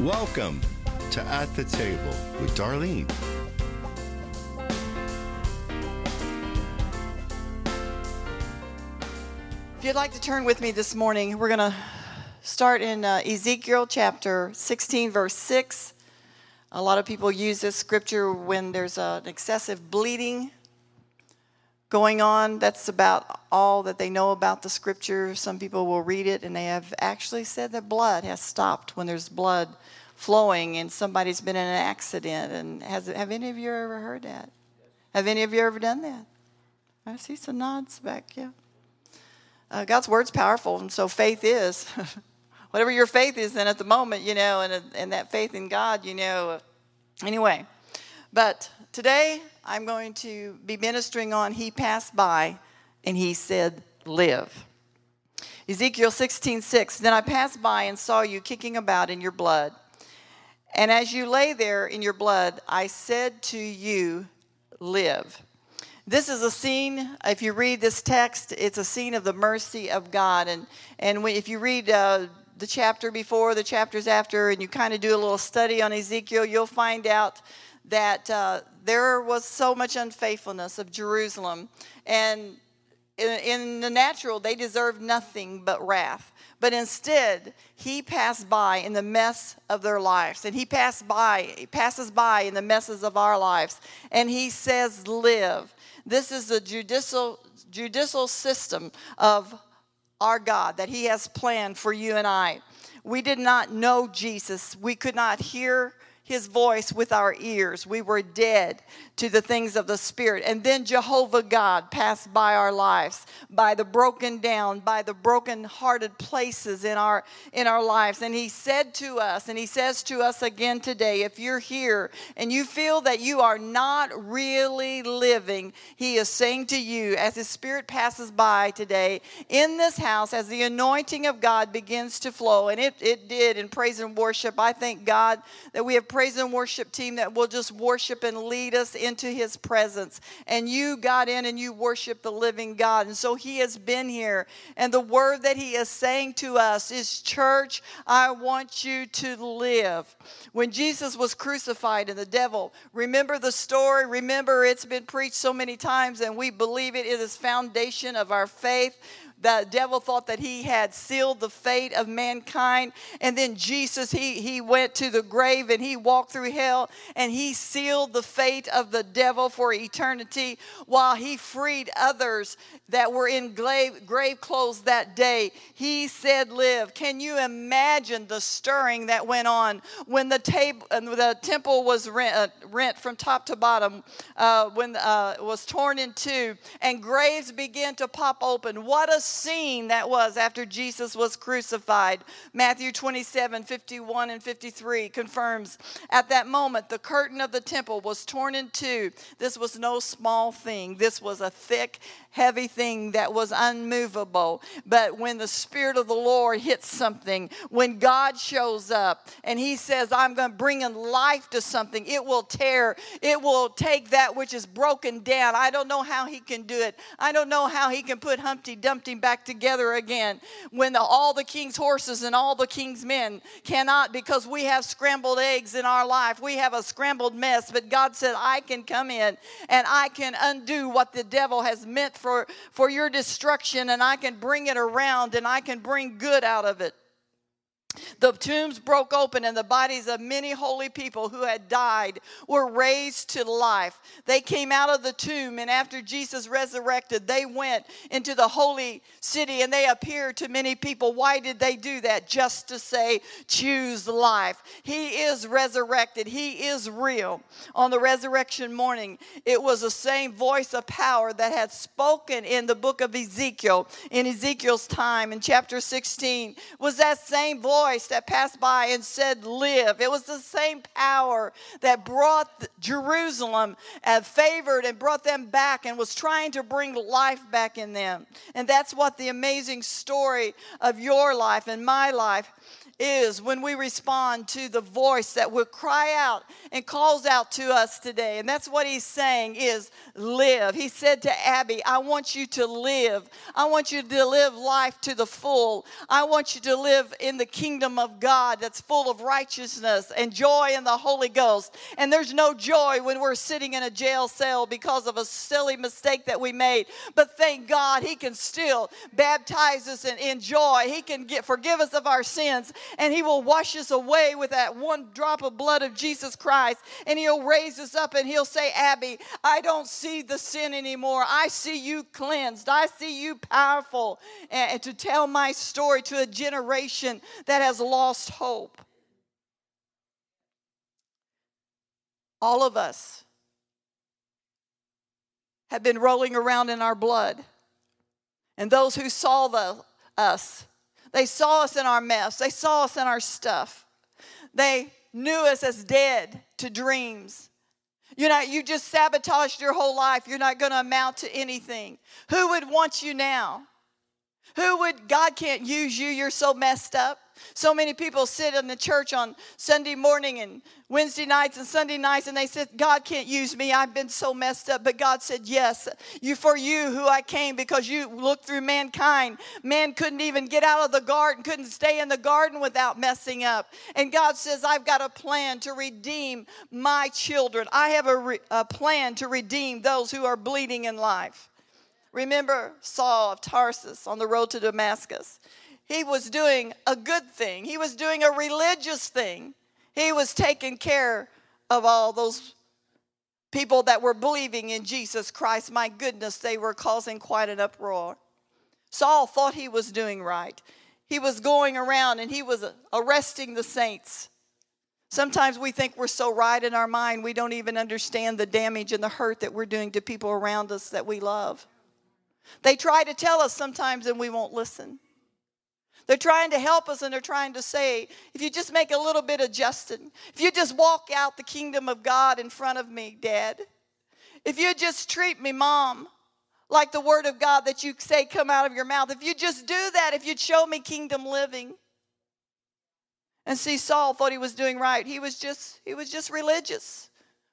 Welcome to At the Table with Darlene. If you'd like to turn with me this morning, we're going to start in uh, Ezekiel chapter 16, verse 6. A lot of people use this scripture when there's an excessive bleeding going on. That's about all that they know about the scripture. Some people will read it and they have actually said that blood has stopped when there's blood flowing and somebody's been in an accident. And has, have any of you ever heard that? Have any of you ever done that? I see some nods back, yeah. Uh, God's word's powerful, and so faith is. Whatever your faith is in at the moment, you know, and, and that faith in God, you know. Anyway, but today I'm going to be ministering on He passed by and He said, Live. Ezekiel 16, 6. Then I passed by and saw you kicking about in your blood. And as you lay there in your blood, I said to you, Live. This is a scene, if you read this text, it's a scene of the mercy of God. And, and if you read uh, the chapter before, the chapters after, and you kind of do a little study on Ezekiel, you'll find out that uh, there was so much unfaithfulness of Jerusalem. And in, in the natural, they deserved nothing but wrath. But instead, he passed by in the mess of their lives. And he passed by, he passes by in the messes of our lives. And he says, Live. This is the judicial, judicial system of our God that He has planned for you and I. We did not know Jesus. We could not hear his voice with our ears. We were dead to the things of the Spirit. And then Jehovah God passed by our lives, by the broken down, by the broken hearted places in our in our lives. And he said to us, and he says to us again today, if you're here and you feel that you are not really living, he is saying to you as his spirit passes by today in this house, as the anointing of God begins to flow, and it, it did in praise and worship. I thank God that we have praise and worship team that will just worship and lead us into his presence. And you got in and you worship the living God. And so he has been here. And the word that he is saying to us is, Church, I want you to live. When Jesus was crucified and the devil, remember the story? Remember, it's been preached so many times, and we believe it. It is foundation of our faith the devil thought that he had sealed the fate of mankind. And then Jesus, he, he went to the grave and he walked through hell and he sealed the fate of the devil for eternity while he freed others that were in grave, grave clothes that day. He said, Live. Can you imagine the stirring that went on when the, table, the temple was rent, uh, rent from top to bottom, uh, when uh, was torn in two, and graves began to pop open? What a scene that was after Jesus was crucified. Matthew 27 51 and 53 confirms at that moment the curtain of the temple was torn in two. This was no small thing, this was a thick, heavy thing that was unmovable. But when the Spirit of the Lord hits something, when God shows up and He says, I'm going to bring in life to something, it will tear, it will take that which is broken down. I don't know how He can do it. I don't know how He can put Humpty Dumpty back together again when the, all the king's horses and all the king's men cannot because we have scrambled eggs in our life. We have a scrambled mess. But God said, I can come in and I can undo what the devil has meant for, for your destruction and I can bring it around and I can bring good out of it. The tombs broke open, and the bodies of many holy people who had died were raised to life. They came out of the tomb, and after Jesus resurrected, they went into the holy city and they appeared to many people. Why did they do that? Just to say, choose life. He is resurrected, He is real. On the resurrection morning, it was the same voice of power that had spoken in the book of Ezekiel, in Ezekiel's time, in chapter 16, was that same voice voice that passed by and said, Live. It was the same power that brought Jerusalem and favored and brought them back and was trying to bring life back in them. And that's what the amazing story of your life and my life is when we respond to the voice that will cry out and calls out to us today. And that's what he's saying is live. He said to Abby, I want you to live. I want you to live life to the full. I want you to live in the kingdom of God that's full of righteousness and joy in the Holy Ghost. And there's no joy when we're sitting in a jail cell because of a silly mistake that we made. But thank God He can still baptize us in, in joy. He can get, forgive us of our sins and He will wash us away with that one drop of blood of Jesus Christ. And He'll raise us up and He'll say, Abby, I don't see the sin anymore. I see you cleansed. I see you powerful. And, to tell my story to a generation that has lost hope. All of us have been rolling around in our blood. And those who saw the, us, they saw us in our mess, they saw us in our stuff. They knew us as dead to dreams. You know, you just sabotaged your whole life. You're not going to amount to anything. Who would want you now? Who would, God can't use you, you're so messed up. So many people sit in the church on Sunday morning and Wednesday nights and Sunday nights and they said, God can't use me. I've been so messed up. But God said, Yes, you for you who I came because you looked through mankind. Man couldn't even get out of the garden, couldn't stay in the garden without messing up. And God says, I've got a plan to redeem my children. I have a, re- a plan to redeem those who are bleeding in life. Remember Saul of Tarsus on the road to Damascus. He was doing a good thing, he was doing a religious thing. He was taking care of all those people that were believing in Jesus Christ. My goodness, they were causing quite an uproar. Saul thought he was doing right. He was going around and he was arresting the saints. Sometimes we think we're so right in our mind, we don't even understand the damage and the hurt that we're doing to people around us that we love. They try to tell us sometimes and we won't listen. They're trying to help us and they're trying to say, if you just make a little bit adjusting, if you just walk out the kingdom of God in front of me, Dad, if you just treat me, Mom, like the word of God that you say come out of your mouth, if you just do that, if you'd show me kingdom living. And see, Saul thought he was doing right. He was just, he was just religious.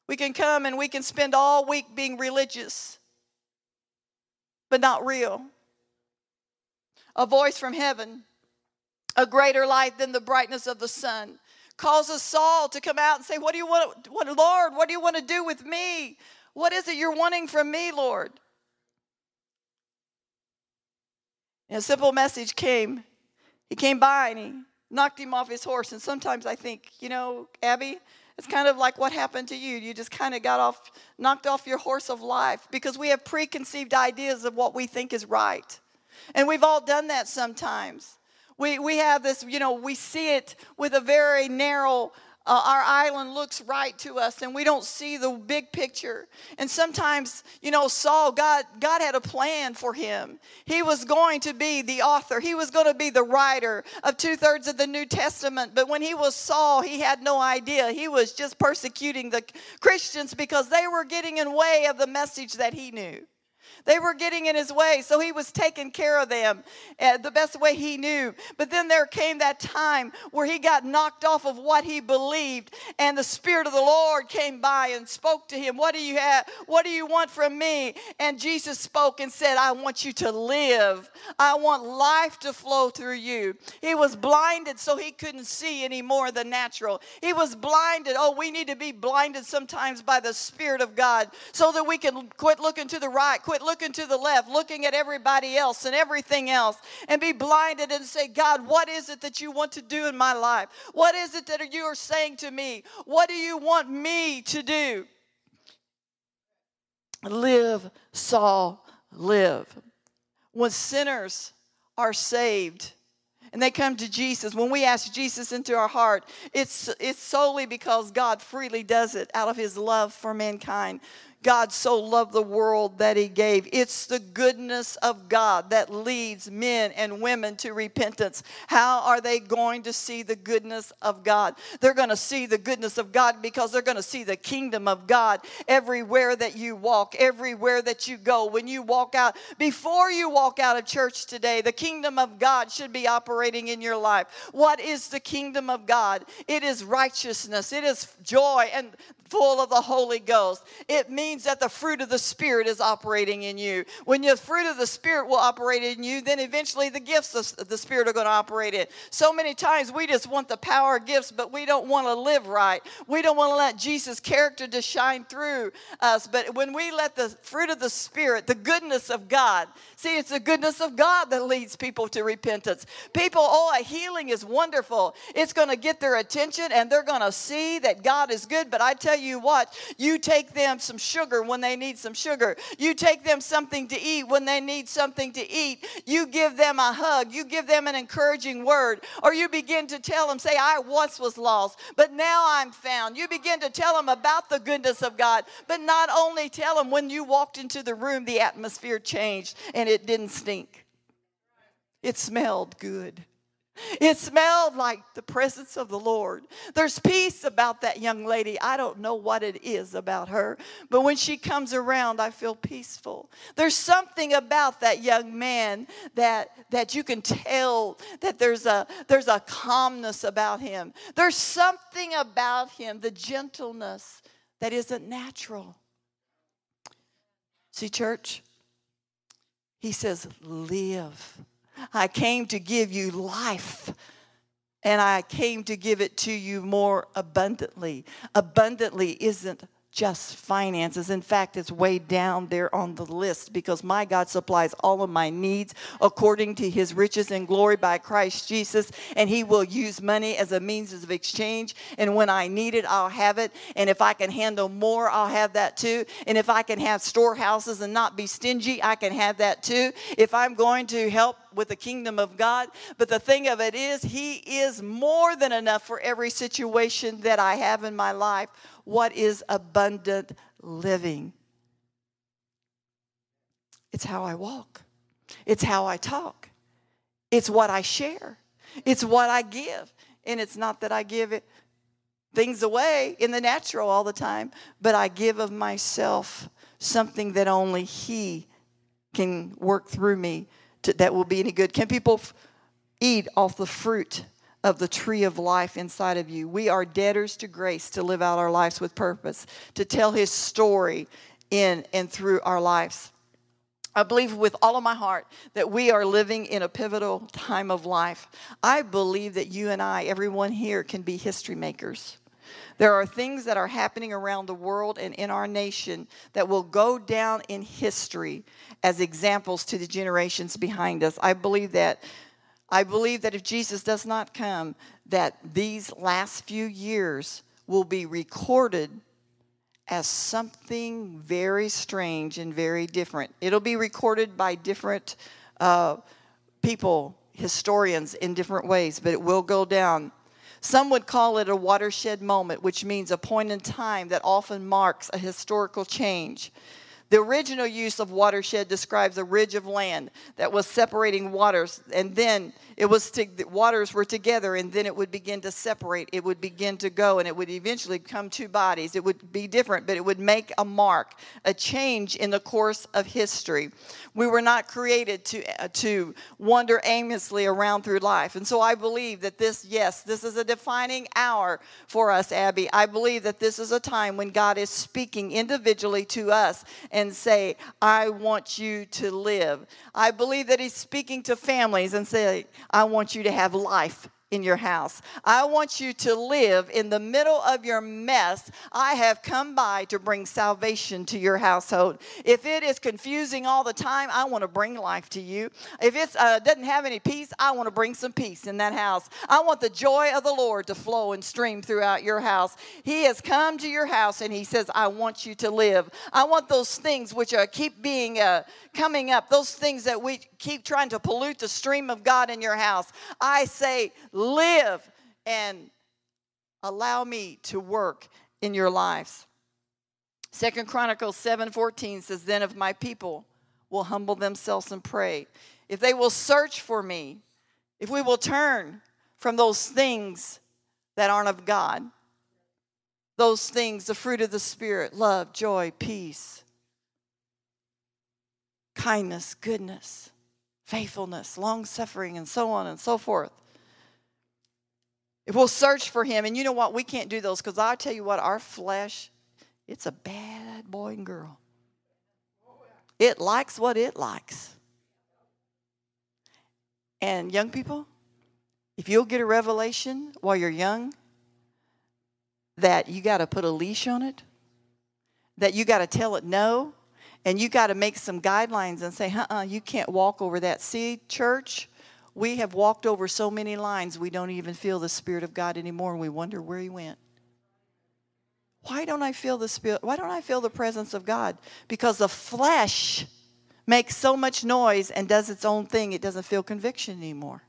We can come and we can spend all week being religious but not real. A voice from heaven, a greater light than the brightness of the sun, causes Saul to come out and say, What do you want, what, Lord? What do you want to do with me? What is it you're wanting from me, Lord? And a simple message came. He came by and he knocked him off his horse. And sometimes I think, you know, Abby, it's kind of like what happened to you. You just kind of got off, knocked off your horse of life because we have preconceived ideas of what we think is right. And we've all done that sometimes. We, we have this, you know, we see it with a very narrow uh, our island looks right to us and we don't see the big picture. And sometimes you know saul god god had a plan for him. He was going to be the author. He was going to be the writer of two-thirds of the new testament. But when he was saul he had no idea. He was just persecuting the christians because they were getting in way of the message that he knew they were getting in his way, so he was taking care of them uh, the best way he knew. But then there came that time where he got knocked off of what he believed, and the Spirit of the Lord came by and spoke to him. What do you have? What do you want from me? And Jesus spoke and said, I want you to live. I want life to flow through you. He was blinded so he couldn't see anymore the natural. He was blinded. Oh, we need to be blinded sometimes by the Spirit of God so that we can quit looking to the right, quit looking to the left, looking at everybody else and everything else, and be blinded and say, God, what is it that you want to do in my life? What is it that you are saying to me? What do you want me to do? Live, Saul, live. When sinners are saved, and they come to Jesus. When we ask Jesus into our heart, it's, it's solely because God freely does it out of his love for mankind. God so loved the world that he gave. It's the goodness of God that leads men and women to repentance. How are they going to see the goodness of God? They're going to see the goodness of God because they're going to see the kingdom of God everywhere that you walk, everywhere that you go. When you walk out, before you walk out of church today, the kingdom of God should be operating in your life. What is the kingdom of God? It is righteousness, it is joy, and full of the Holy Ghost. It means that the fruit of the Spirit is operating in you. When the fruit of the Spirit will operate in you, then eventually the gifts of the Spirit are going to operate in. So many times we just want the power gifts, but we don't want to live right. We don't want to let Jesus' character to shine through us. But when we let the fruit of the Spirit, the goodness of God, see, it's the goodness of God that leads people to repentance. People, oh, a healing is wonderful. It's going to get their attention and they're going to see that God is good. But I tell you what, you take them some sugar when they need some sugar. You take them something to eat when they need something to eat. You give them a hug. You give them an encouraging word. Or you begin to tell them, say, I once was lost, but now I'm found. You begin to tell them about the goodness of God, but not only tell them when you walked into the room, the atmosphere changed and it didn't stink. It smelled good. It smelled like the presence of the Lord. There's peace about that young lady. I don't know what it is about her, but when she comes around, I feel peaceful. There's something about that young man that that you can tell that there's a there's a calmness about him. There's something about him, the gentleness that isn't natural. See, church, he says, live I came to give you life and I came to give it to you more abundantly. Abundantly isn't just finances. In fact, it's way down there on the list because my God supplies all of my needs according to his riches and glory by Christ Jesus. And he will use money as a means of exchange. And when I need it, I'll have it. And if I can handle more, I'll have that too. And if I can have storehouses and not be stingy, I can have that too. If I'm going to help with the kingdom of God. But the thing of it is, He is more than enough for every situation that I have in my life what is abundant living. It's how I walk, it's how I talk, it's what I share, it's what I give. And it's not that I give it things away in the natural all the time, but I give of myself something that only He can work through me to, that will be any good. Can people f- eat off the fruit of the tree of life inside of you. We are debtors to grace to live out our lives with purpose, to tell his story in and through our lives. I believe with all of my heart that we are living in a pivotal time of life. I believe that you and I, everyone here, can be history makers. There are things that are happening around the world and in our nation that will go down in history as examples to the generations behind us. I believe that I believe that if Jesus does not come, that these last few years will be recorded as something very strange and very different. It'll be recorded by different uh, people, historians, in different ways, but it will go down. Some would call it a watershed moment, which means a point in time that often marks a historical change. The original use of watershed describes a ridge of land that was separating waters, and then it was to, the waters were together, and then it would begin to separate. It would begin to go, and it would eventually come two bodies. It would be different, but it would make a mark, a change in the course of history. We were not created to uh, to wander aimlessly around through life, and so I believe that this, yes, this is a defining hour for us, Abby. I believe that this is a time when God is speaking individually to us. And and say, I want you to live. I believe that He's speaking to families and say, I want you to have life in your house. I want you to live in the middle of your mess. I have come by to bring salvation to your household. If it is confusing all the time, I want to bring life to you. If it uh, doesn't have any peace, I want to bring some peace in that house. I want the joy of the Lord to flow and stream throughout your house. He has come to your house and He says, I want you to live. I want those things which are keep being uh, coming up, those things that we keep trying to pollute the stream of God in your house. I say, live and allow me to work in your lives. Second Chronicles 7:14 says, Then if my people will humble themselves and pray, if they will search for me, if we will turn from those things that aren't of God, those things, the fruit of the Spirit, love, joy, peace, kindness, goodness, faithfulness, long suffering, and so on and so forth. We'll search for him, and you know what, we can't do those because I'll tell you what, our flesh It's a bad boy and girl. It likes what it likes. And young people, if you'll get a revelation while you're young that you got to put a leash on it, that you got to tell it no, and you got to make some guidelines and say, uh uh you can't walk over that. See, church, we have walked over so many lines we don't even feel the Spirit of God anymore and we wonder where He went. Why don't I feel the Spirit? Why don't I feel the presence of God? Because the flesh makes so much noise and does its own thing, it doesn't feel conviction anymore.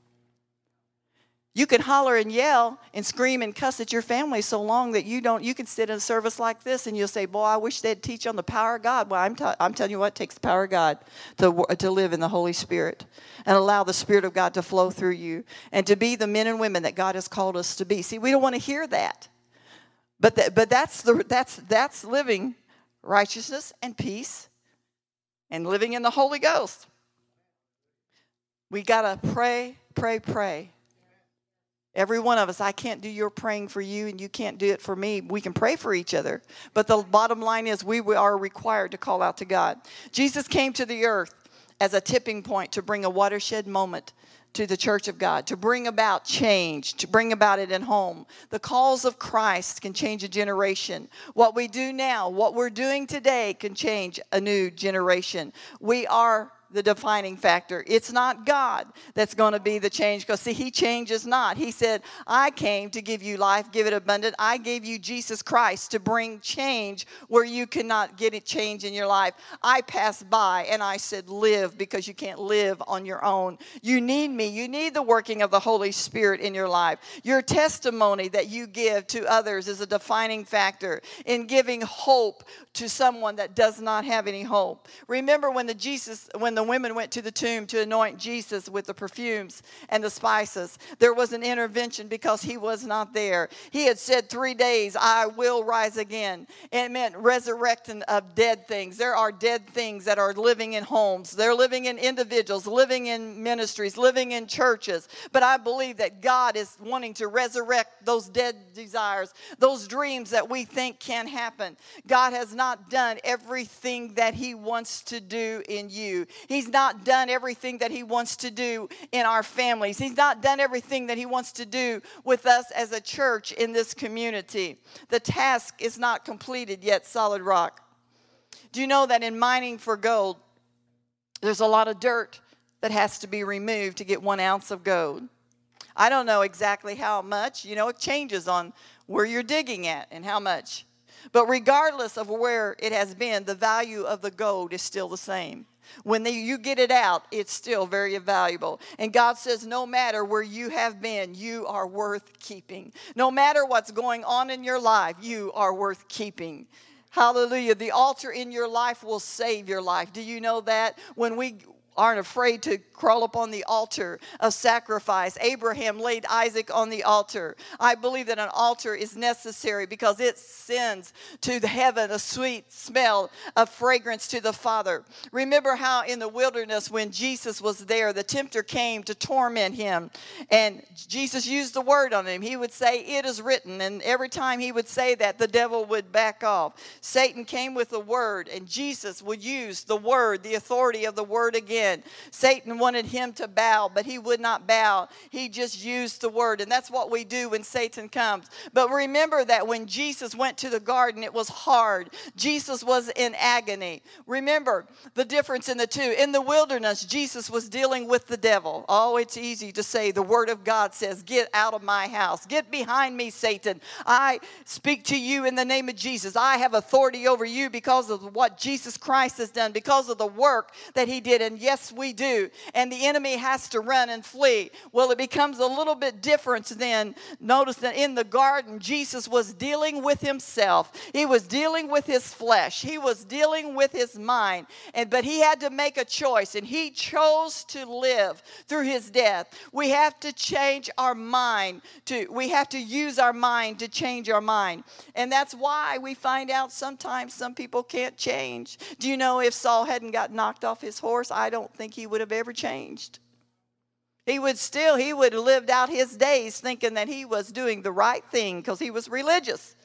You can holler and yell and scream and cuss at your family so long that you don't, you can sit in a service like this and you'll say, Boy, I wish they'd teach on the power of God. Well, I'm, t- I'm telling you what, it takes the power of God to, to live in the Holy Spirit and allow the Spirit of God to flow through you and to be the men and women that God has called us to be. See, we don't want to hear that. But, but that's, the, that's, that's living righteousness and peace and living in the Holy Ghost. We got to pray, pray, pray Every one of us, I can't do your praying for you and you can't do it for me. We can pray for each other. But the bottom line is, we are required to call out to God. Jesus came to the earth as a tipping point to bring a watershed moment to the church of God, to bring about change, to bring about it in home. The calls of Christ can change a generation. What we do now, what we're doing today, can change a new generation. We are the defining factor. It's not God that's going to be the change because, see, He changes not. He said, I came to give you life, give it abundant. I gave you Jesus Christ to bring change where you cannot get it change in your life. I passed by and I said, Live because you can't live on your own. You need me. You need the working of the Holy Spirit in your life. Your testimony that you give to others is a defining factor in giving hope to someone that does not have any hope. Remember when the Jesus, when the the women went to the tomb to anoint Jesus with the perfumes and the spices. There was an intervention because he was not there. He had said three days, I will rise again. And it meant resurrecting of dead things. There are dead things that are living in homes, they're living in individuals, living in ministries, living in churches. But I believe that God is wanting to resurrect those dead desires, those dreams that we think can happen. God has not done everything that He wants to do in you. He's not done everything that He wants to do in our families. He's not done everything that He wants to do with us as a church in this community. The task is not completed yet, Solid Rock. Do you know that in mining for gold, there's a lot of dirt that has to be removed to get one ounce of gold? I don't know exactly how much. You know, it changes on where you're digging at and how much. But regardless of where it has been, the value of the gold is still the same. When they, you get it out, it's still very valuable. And God says, no matter where you have been, you are worth keeping. No matter what's going on in your life, you are worth keeping. Hallelujah. The altar in your life will save your life. Do you know that? When we aren't afraid to crawl up on the altar of sacrifice. Abraham laid Isaac on the altar. I believe that an altar is necessary because it sends to heaven a sweet smell of fragrance to the Father. Remember how in the wilderness when Jesus was there, the tempter came to torment him, and Jesus used the word on him. He would say, It is written. And every time he would say that, the devil would back off. Satan came with the word, and Jesus would use the word, the authority of the word again Satan wanted him to bow, but he would not bow. He just used the word. And that's what we do when Satan comes. But remember that when Jesus went to the garden, it was hard. Jesus was in agony. Remember the difference in the two. In the wilderness, Jesus was dealing with the devil. Oh, it's easy to say the word of God says, Get out of my house. Get behind me, Satan. I speak to you in the name of Jesus. I have authority over you because of what Jesus Christ has done, because of the work that he did. And yes, Yes, we do. And the enemy has to run and flee. Well, it becomes a little bit different then. Notice that in the garden, Jesus was dealing with himself. He was dealing with his flesh. He was dealing with his mind. And but he had to make a choice, and he chose to live through his death. We have to change our mind to we have to use our mind to change our mind. And that's why we find out sometimes some people can't change. Do you know if Saul hadn't got knocked off his horse? I don't don't think he would have ever changed. He would still, he would have lived out his days thinking that he was doing the right thing because he was religious.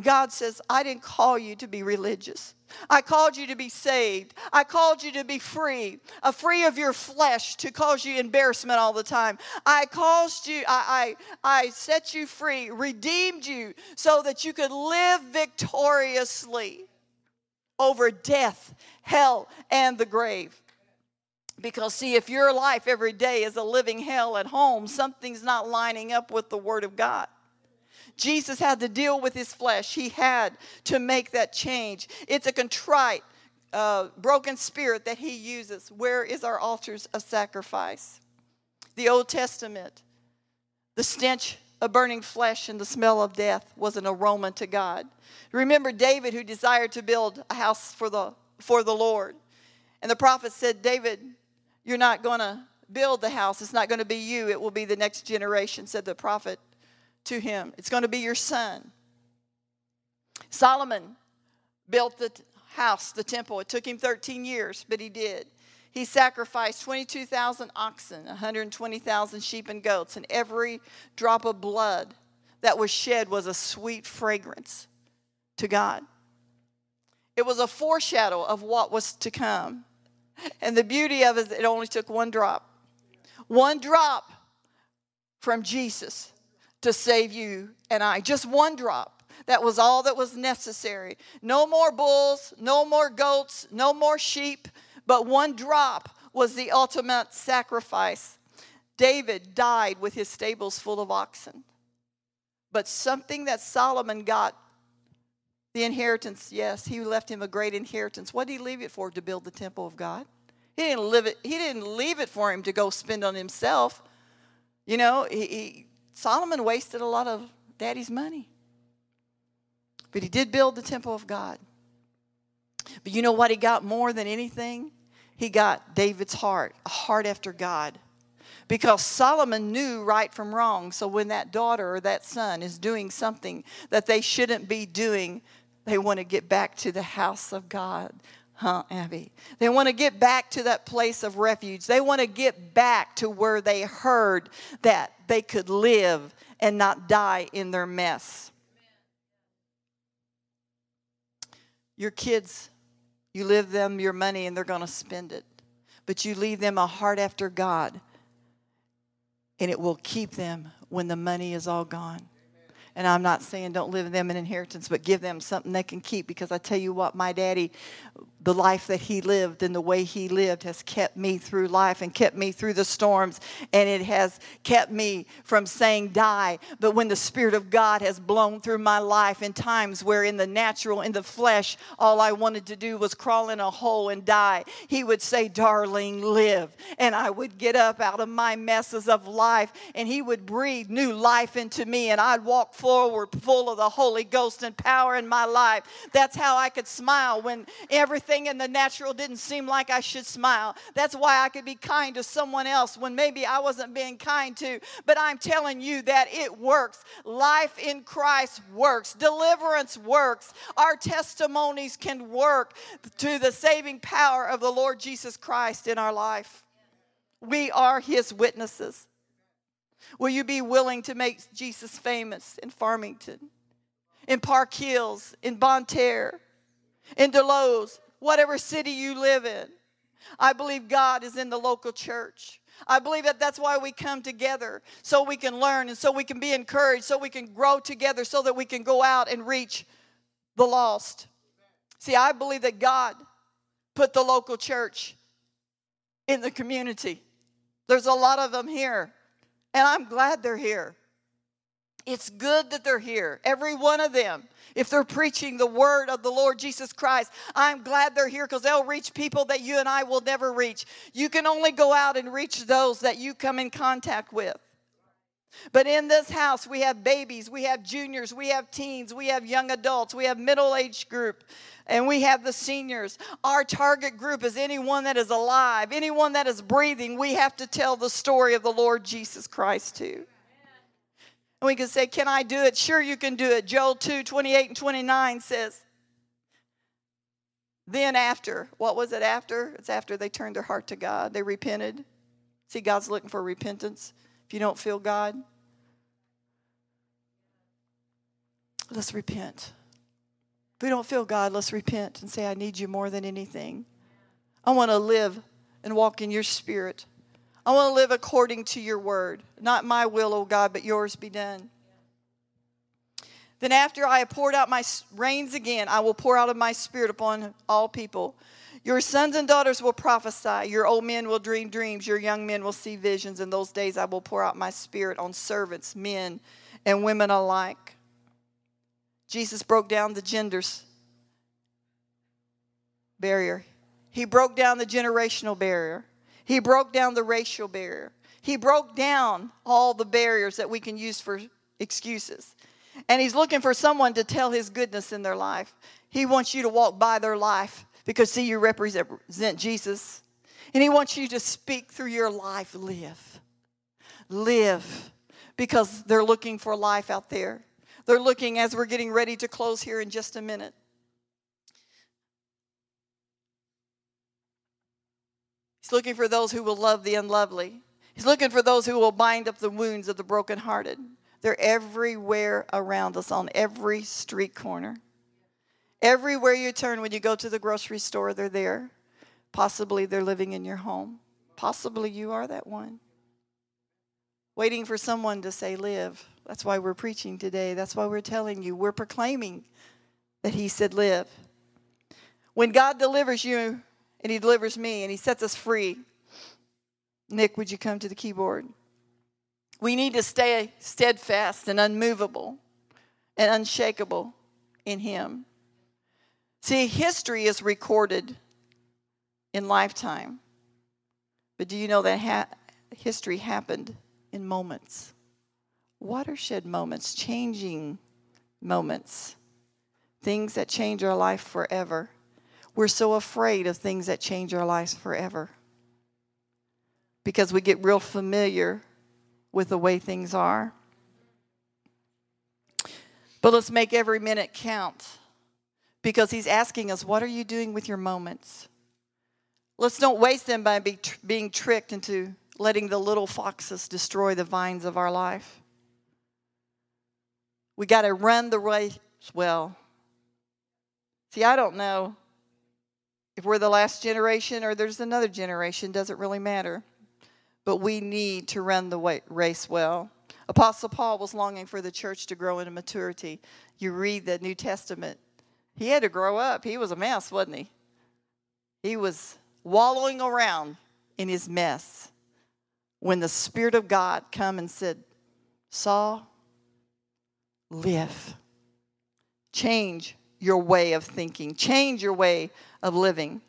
God says, I didn't call you to be religious. I called you to be saved. I called you to be free, free of your flesh to cause you embarrassment all the time. I caused you, I, I, I set you free, redeemed you so that you could live victoriously over death, hell, and the grave. Because, see, if your life every day is a living hell at home, something's not lining up with the Word of God. Jesus had to deal with his flesh. He had to make that change. It's a contrite, uh, broken spirit that he uses. Where is our altars of sacrifice? The Old Testament, the stench of burning flesh and the smell of death was an aroma to God. Remember David who desired to build a house for the for the Lord. And the prophet said, David, you're not going to build the house. It's not going to be you. It will be the next generation, said the prophet to him. It's going to be your son. Solomon built the house, the temple. It took him 13 years, but he did. He sacrificed 22,000 oxen, 120,000 sheep and goats, and every drop of blood that was shed was a sweet fragrance to God. It was a foreshadow of what was to come. And the beauty of it, it only took one drop. One drop from Jesus to save you and I. Just one drop. That was all that was necessary. No more bulls, no more goats, no more sheep, but one drop was the ultimate sacrifice. David died with his stables full of oxen. But something that Solomon got, the inheritance, yes, he left him a great inheritance. What did he leave it for? To build the temple of God? He didn't live it, he didn't leave it for him to go spend on himself. You know, he, he Solomon wasted a lot of daddy's money. But he did build the temple of God. But you know what he got more than anything? He got David's heart, a heart after God. Because Solomon knew right from wrong. So when that daughter or that son is doing something that they shouldn't be doing, they want to get back to the house of God. Huh, Abby? They want to get back to that place of refuge. They want to get back to where they heard that they could live and not die in their mess. Your kids, you live them your money and they're going to spend it. But you leave them a heart after God and it will keep them when the money is all gone. And I'm not saying don't live them an inheritance, but give them something they can keep. Because I tell you what, my daddy, the life that he lived and the way he lived has kept me through life and kept me through the storms. And it has kept me from saying die. But when the Spirit of God has blown through my life in times where in the natural, in the flesh, all I wanted to do was crawl in a hole and die, he would say, Darling, live. And I would get up out of my messes of life and he would breathe new life into me. And I'd walk forward full of the Holy Ghost and power in my life. That's how I could smile when everything in the natural didn't seem like I should smile. That's why I could be kind to someone else when maybe I wasn't being kind to. But I'm telling you that it works. Life in Christ works, deliverance works. Our testimonies can work to the saving power of the Lord Jesus Christ in our life. We are his witnesses. Will you be willing to make Jesus famous in Farmington, in Park Hills, in Bonne Terre, in Desloge, whatever city you live in? I believe God is in the local church. I believe that that's why we come together so we can learn and so we can be encouraged, so we can grow together, so that we can go out and reach the lost. See, I believe that God put the local church in the community. There's a lot of them here. And I'm glad they're here. It's good that they're here, every one of them. If they're preaching the word of the Lord Jesus Christ, I'm glad they're here because they'll reach people that you and I will never reach. You can only go out and reach those that you come in contact with. But in this house, we have babies, we have juniors, we have teens, we have young adults, we have middle age group, and we have the seniors. Our target group is anyone that is alive, anyone that is breathing. We have to tell the story of the Lord Jesus Christ to. And we can say, Can I do it? Sure, you can do it. Joel 2 28 and 29 says, Then after, what was it after? It's after they turned their heart to God, they repented. See, God's looking for repentance if you don't feel God, let's repent. If we don't feel God, let's repent and say, I need you more than anything. I want to live and walk in your spirit. I want to live according to your word. Not my will, O God, but yours be done. Then, after I have poured out my rains again, I will pour out of my spirit upon all people. Your sons and daughters will prophesy. Your old men will dream dreams. Your young men will see visions. In those days, I will pour out my spirit on servants, men, and women alike. Jesus broke down the genders barrier. He broke down the generational barrier. He broke down the racial barrier. He broke down all the barriers that we can use for excuses. And he's looking for someone to tell his goodness in their life. He wants you to walk by their life because, see, you represent Jesus. And he wants you to speak through your life. Live. Live. Because they're looking for life out there. They're looking as we're getting ready to close here in just a minute. He's looking for those who will love the unlovely. He's looking for those who will bind up the wounds of the brokenhearted. They're everywhere around us, on every street corner. Everywhere you turn, when you go to the grocery store, they're there. Possibly they're living in your home. Possibly you are that one. Waiting for someone to say, Live. That's why we're preaching today. That's why we're telling you. We're proclaiming that He said, Live. When God delivers you and He delivers me and He sets us free, Nick, would you come to the keyboard? We need to stay steadfast and unmovable and unshakable in Him. See, history is recorded in lifetime. But do you know that ha- history happened in moments? Watershed moments, changing moments, things that change our life forever. We're so afraid of things that change our lives forever because we get real familiar with the way things are. But let's make every minute count because he's asking us, What are you doing with your moments? Let's don't waste them by be tr- being tricked into letting the little foxes destroy the vines of our life. We got to run the race well. See, I don't know if we're the last generation or there's another generation, doesn't really matter but we need to run the race well. Apostle Paul was longing for the church to grow into maturity. You read the New Testament, he had to grow up. He was a mess, wasn't he? He was wallowing around in his mess when the Spirit of God come and said, Saul, live. Change your way of thinking, change your way of living.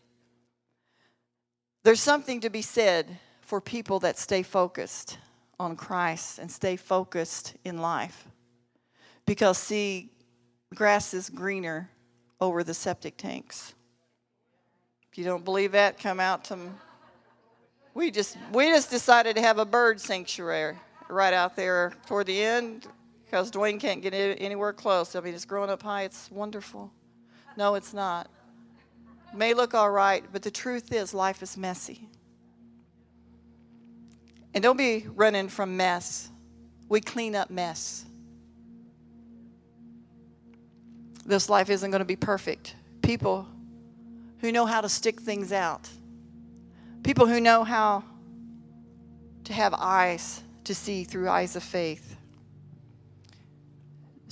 There's something to be said for people that stay focused on Christ and stay focused in life. Because, see, grass is greener over the septic tanks. If you don't believe that, come out to. We just we just decided to have a bird sanctuary right out there toward the end because Dwayne can't get anywhere close. I mean, it's growing up high. It's wonderful. No, it's not. may look all right, but the truth is, life is messy. And don't be running from mess. We clean up mess. This life isn't going to be perfect. People who know how to stick things out, people who know how to have eyes to see through eyes of faith.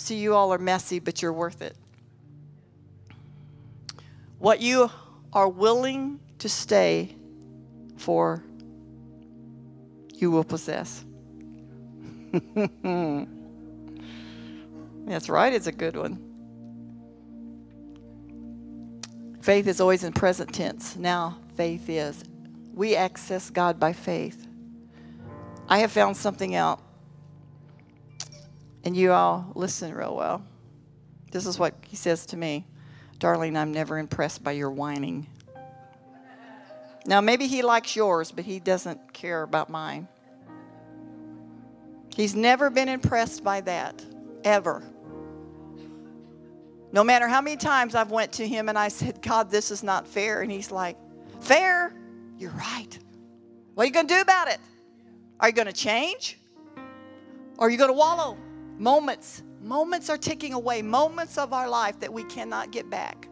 See, you all are messy, but you're worth it. What you are willing to stay for you will possess. That's right, it's a good one. Faith is always in present tense. Now, faith is. We access God by faith. I have found something out, and you all listen real well. This is what he says to me Darling, I'm never impressed by your whining. Now, maybe he likes yours, but he doesn't care about mine. He's never been impressed by that, ever. No matter how many times I've went to him and I said, God, this is not fair. And he's like, fair? You're right. What are you going to do about it? Are you going to change? Or are you going to wallow? Moments. Moments are ticking away, moments of our life that we cannot get back.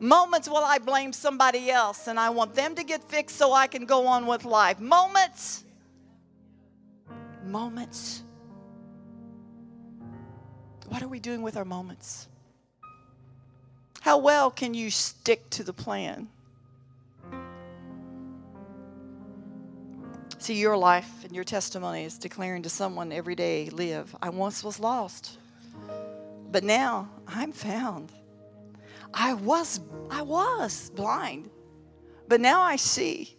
Moments while I blame somebody else and I want them to get fixed so I can go on with life. Moments. Moments. What are we doing with our moments? How well can you stick to the plan? See, your life and your testimony is declaring to someone every day live. I once was lost, but now I'm found. I was I was blind, but now I see.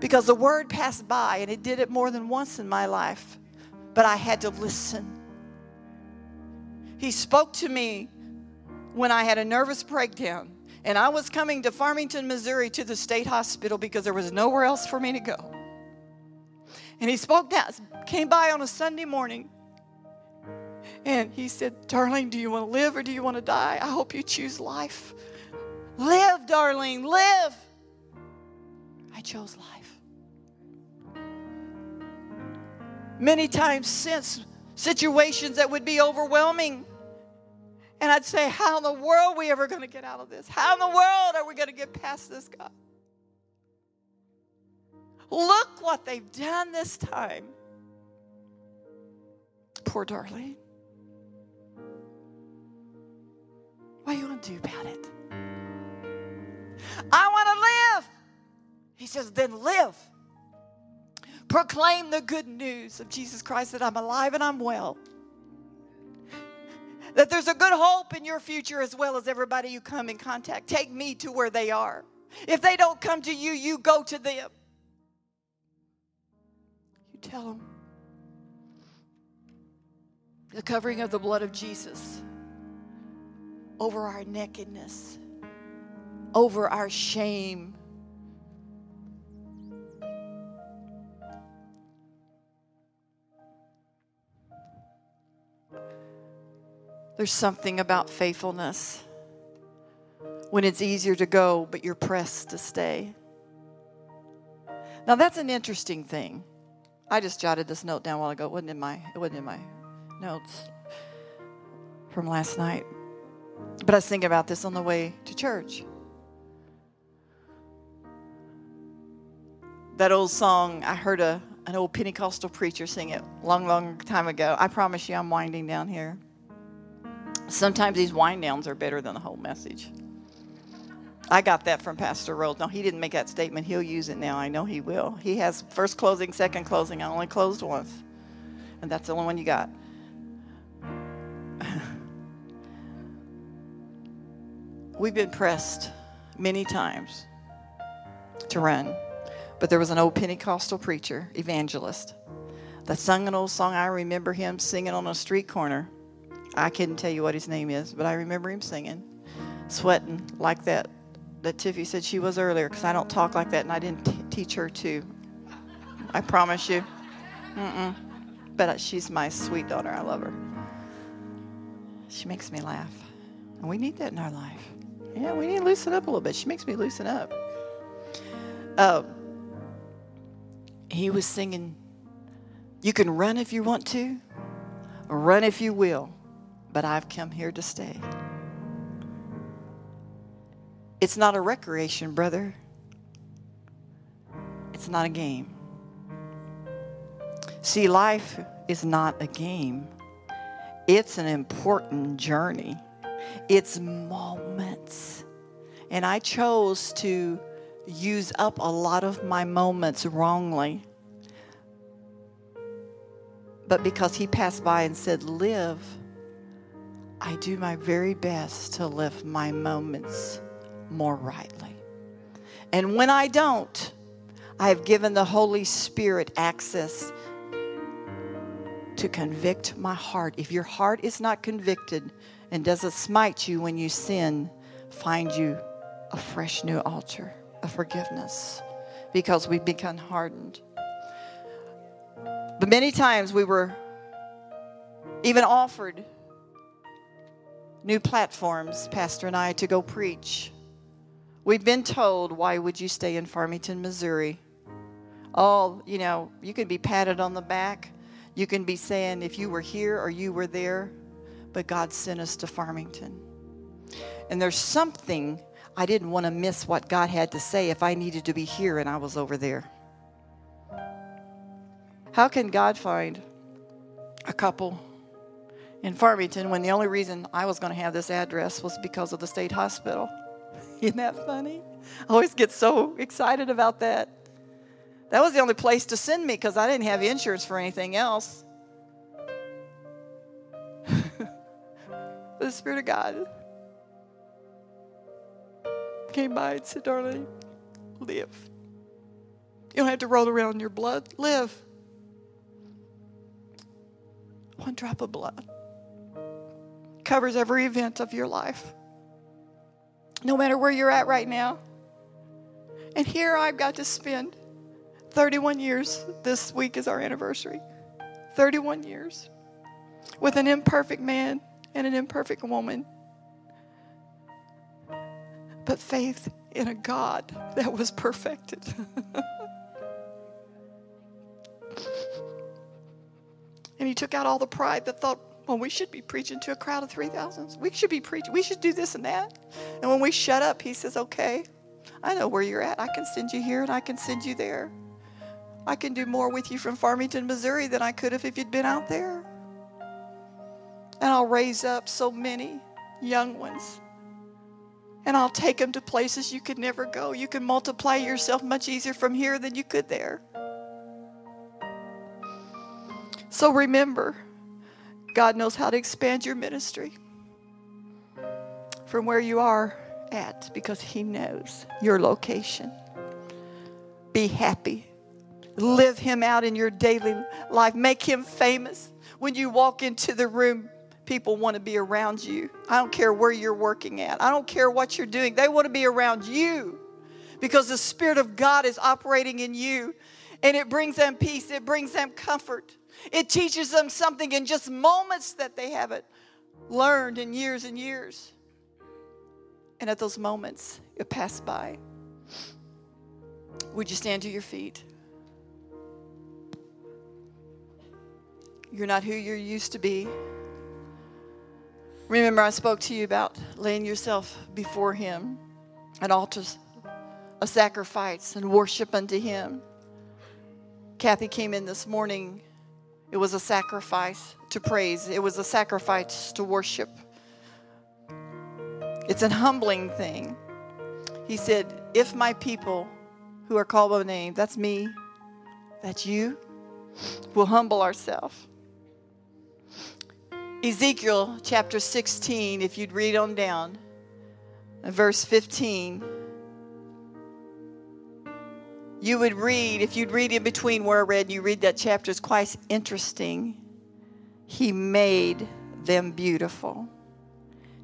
Because the word passed by and it did it more than once in my life, but I had to listen. He spoke to me when I had a nervous breakdown and I was coming to Farmington, Missouri to the state hospital because there was nowhere else for me to go. And he spoke down, came by on a Sunday morning. And he said, Darling, do you want to live or do you want to die? I hope you choose life. Live, darling, live. I chose life. Many times since, situations that would be overwhelming and I'd say, How in the world are we ever going to get out of this? How in the world are we going to get past this, God? Look what they've done this time. Poor darling. What are you going to do about it? I want to live. He says, Then live. Proclaim the good news of Jesus Christ that I'm alive and I'm well that there's a good hope in your future as well as everybody you come in contact. Take me to where they are. If they don't come to you, you go to them. You tell them the covering of the blood of Jesus over our nakedness, over our shame There's something about faithfulness when it's easier to go, but you're pressed to stay. Now that's an interesting thing. I just jotted this note down a while ago. It wasn't in my it wasn't in my notes from last night. But I was thinking about this on the way to church. That old song, I heard a, an old Pentecostal preacher sing it long, long time ago. I promise you I'm winding down here. Sometimes these wind downs are better than the whole message. I got that from Pastor Rhodes. No, he didn't make that statement. He'll use it now. I know he will. He has first closing, second closing. I only closed once. And that's the only one you got. We've been pressed many times to run. But there was an old Pentecostal preacher, evangelist, that sung an old song. I remember him singing on a street corner. I couldn't tell you what his name is, but I remember him singing, sweating like that that Tiffy said she was earlier because I don't talk like that and I didn't t- teach her to. I promise you. Mm-mm. But she's my sweet daughter. I love her. She makes me laugh. And we need that in our life. Yeah, we need to loosen up a little bit. She makes me loosen up. Uh, he was singing, You can run if you want to, run if you will but I've come here to stay. It's not a recreation, brother. It's not a game. See, life is not a game, it's an important journey, it's moments. And I chose to use up a lot of my moments wrongly. But because he passed by and said, Live I do my very best to live my moments more rightly. And when I don't, I have given the Holy Spirit access to convict my heart. If your heart is not convicted and doesn't smite you when you sin, find you a fresh new altar of forgiveness because we've become hardened. But many times we were even offered new platforms, Pastor and I, to go preach. We've been told, why would you stay in Farmington, Missouri? Oh, you know, you could be patted on the back. You can be saying if you were here or you were there, but God sent us to Farmington. And there's something I didn't want to miss what God had to say if I needed to be here and I was over there. How can God find a couple in Farmington when the only reason I was going to have this address was because of the state hospital? Isn't that funny? I always get so excited about that. That was the only place to send me because I didn't have insurance for anything else. the Spirit of God came by and said, Darlene, live. You don't have to roll around in your blood. Live. One drop of blood covers every event of your life, no matter where you're at right now. And here I've got to spend 31 years. This week is our anniversary. 31 years with an imperfect man and an imperfect woman. But faith in a God that was perfected. and he took out all the pride that thought, well, we should be preaching to a crowd of 3,000. We should be preaching. We should do this and that. And when we shut up, he says, okay, I know where you're at. I can send you here and I can send you there. I can do more with you from Farmington, Missouri than I could have if you'd been out there. And I'll raise up so many young ones. And I'll take them to places you could never go. You can multiply yourself much easier from here than you could there. So remember, God knows how to expand your ministry from where you are at because He knows your location. Be happy. Live Him out in your daily life. Make Him famous. When you walk into the room, people want to be around you. I don't care where you're working at, I don't care what you're doing. They want to be around you because the Spirit of God is operating in you and it brings them peace, it brings them comfort. It teaches them something in just moments that they haven't learned in years and years. And at those moments, it passed by. Would you stand to your feet? You're not who you're used to be. Remember, I spoke to you about laying yourself before Him, an altar, a sacrifice, and worship unto Him. Kathy came in this morning. It was a sacrifice to praise, it was a sacrifice to worship. It's an humbling thing. He said, If my people who are called by name, that's me, that's you, will humble ourselves. Ezekiel chapter 16, if you'd read on down, verse 15, you would read, if you'd read in between where I read, you read that chapter, it's quite interesting. He made them beautiful.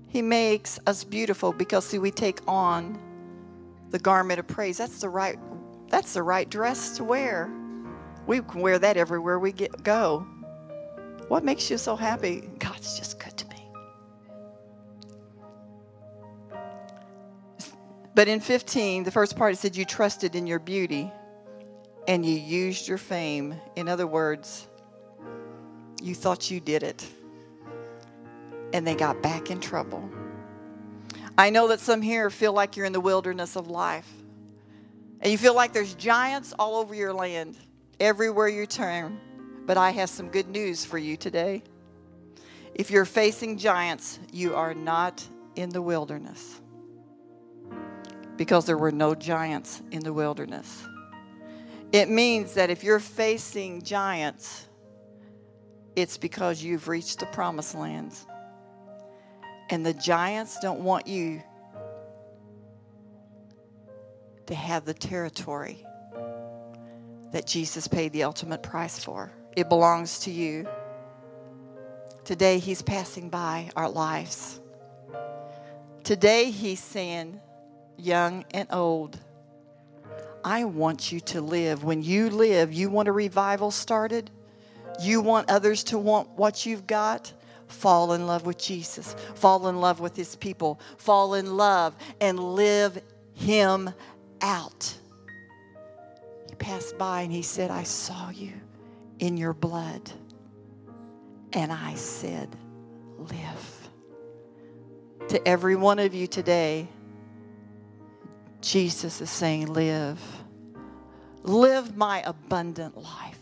He makes us beautiful because see we take on the garment of praise. That's the right that's the right dress to wear. We can wear that everywhere we get go. What makes you so happy? God's just good But in 15, the first part it said you trusted in your beauty and you used your fame. In other words, you thought you did it and they got back in trouble. I know that some here feel like you're in the wilderness of life. And you feel like there's giants all over your land, everywhere you turn. But I have some good news for you today. If you're facing giants, you are not in the wilderness because there were no giants in the wilderness. It means that if you're facing giants, it's because you've reached the promised lands. And the giants don't want you to have the territory that Jesus paid the ultimate price for. It belongs to you. Today, He's passing by our lives. Today, He's saying, young and old, I want you to live. When you live, you want a revival started? You want others to want what you've got? fall in love with Jesus, fall in love with his people, fall in love and live him out. He passed by and he said, I saw you in your blood. And I said, Live. To every one of you today, Jesus is saying, Live. Live my abundant life.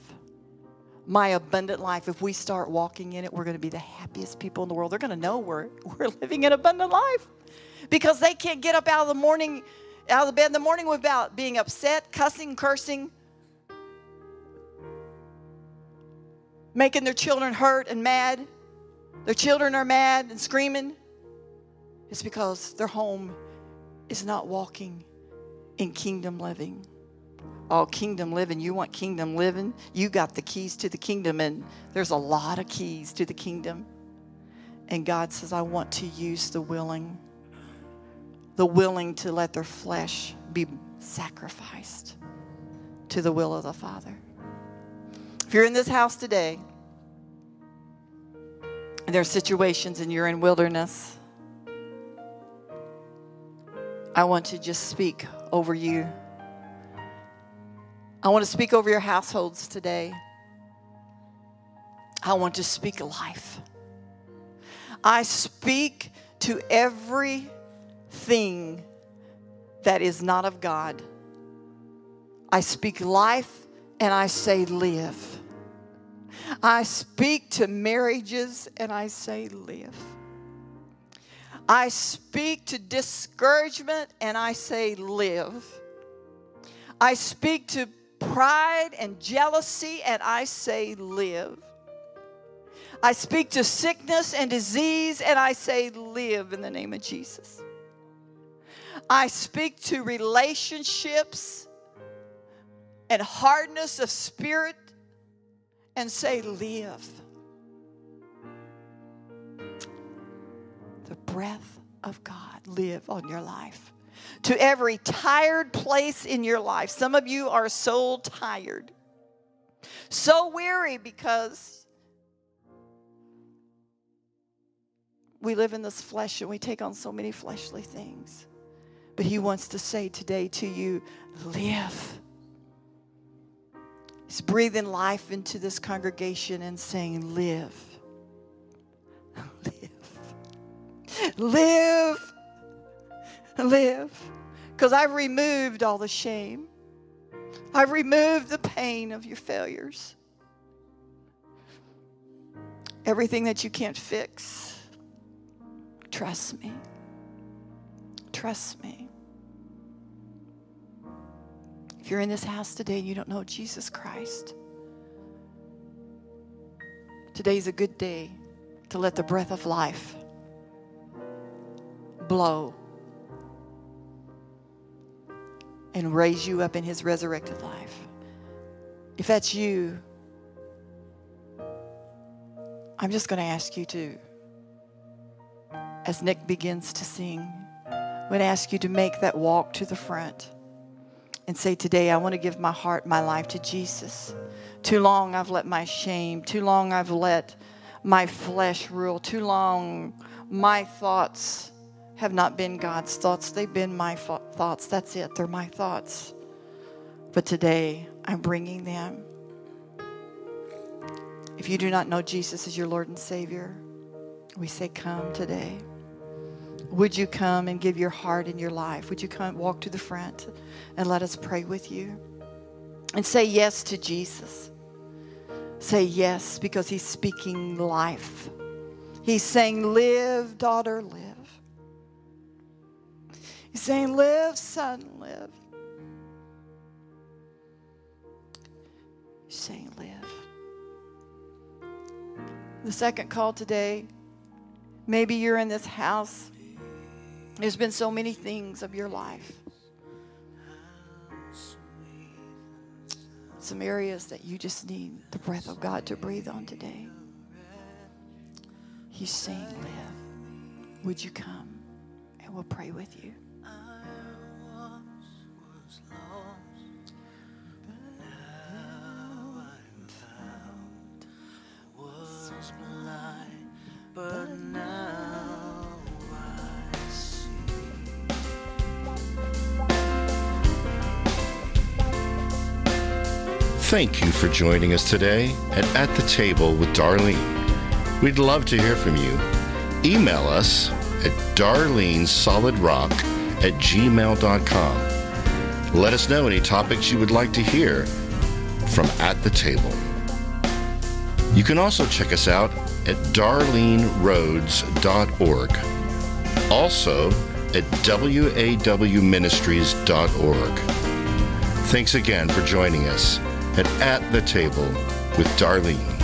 My abundant life. If we start walking in it, we're going to be the happiest people in the world. They're going to know we're, we're living an abundant life because they can't get up out of the morning, out of the bed in the morning without being upset, cussing, cursing, making their children hurt and mad. Their children are mad and screaming. It's because their home is not walking in kingdom living. All kingdom living. You want kingdom living? You got the keys to the kingdom, and there's a lot of keys to the kingdom. And God says, I want to use the willing, the willing to let their flesh be sacrificed to the will of the Father. If you're in this house today, and there are situations and you're in wilderness, I want to just speak over you. I want to speak over your households today. I want to speak life. I speak to everything that is not of God. I speak life and I say live. I speak to marriages and I say live. I speak to discouragement and I say, live. I speak to pride and jealousy and I say, live. I speak to sickness and disease and I say, live in the name of Jesus. I speak to relationships and hardness of spirit and say, live. Breath of God live on your life. To every tired place in your life. Some of you are so tired, so weary because we live in this flesh and we take on so many fleshly things. But He wants to say today to you, live. He's breathing life into this congregation and saying, live. live. Live. Live. Because I've removed all the shame. I've removed the pain of your failures. Everything that you can't fix. Trust me. Trust me. If you're in this house today and you don't know Jesus Christ, today's a good day to let the breath of life blow and raise you up in his resurrected life. If that's you, I'm just going to ask you to, as Nick begins to sing, I'm going to ask you to make that walk to the front and say, Today I want to give my heart, my life to Jesus. Too long I've let my shame, too long I've let my flesh rule, too long my thoughts have not been God's thoughts, they've been my thoughts. That's it, they're my thoughts. But today, I'm bringing them. If you do not know Jesus as your Lord and Savior, we say, Come today. Would you come and give your heart and your life? Would you come walk to the front and let us pray with you? And say yes to Jesus. Say yes because He's speaking life. He's saying, Live, daughter, live. He's saying, Live, son, live. He's saying, Live. The second call today, maybe you're in this house. There's been so many things of your life. Some areas that you just need the breath of God to breathe on today. He's saying, Live. Would you come? And we'll pray with you. Thank you for joining us today at At the Table with Darlene. We'd love to hear from you. Email us at darlenesolidrock at gmail.com. Let us know any topics you would like to hear from At the Table. You can also check us out at darlenerhodes.org. Also at wawministries.org. Thanks again for joining us at At the Table with Darlene.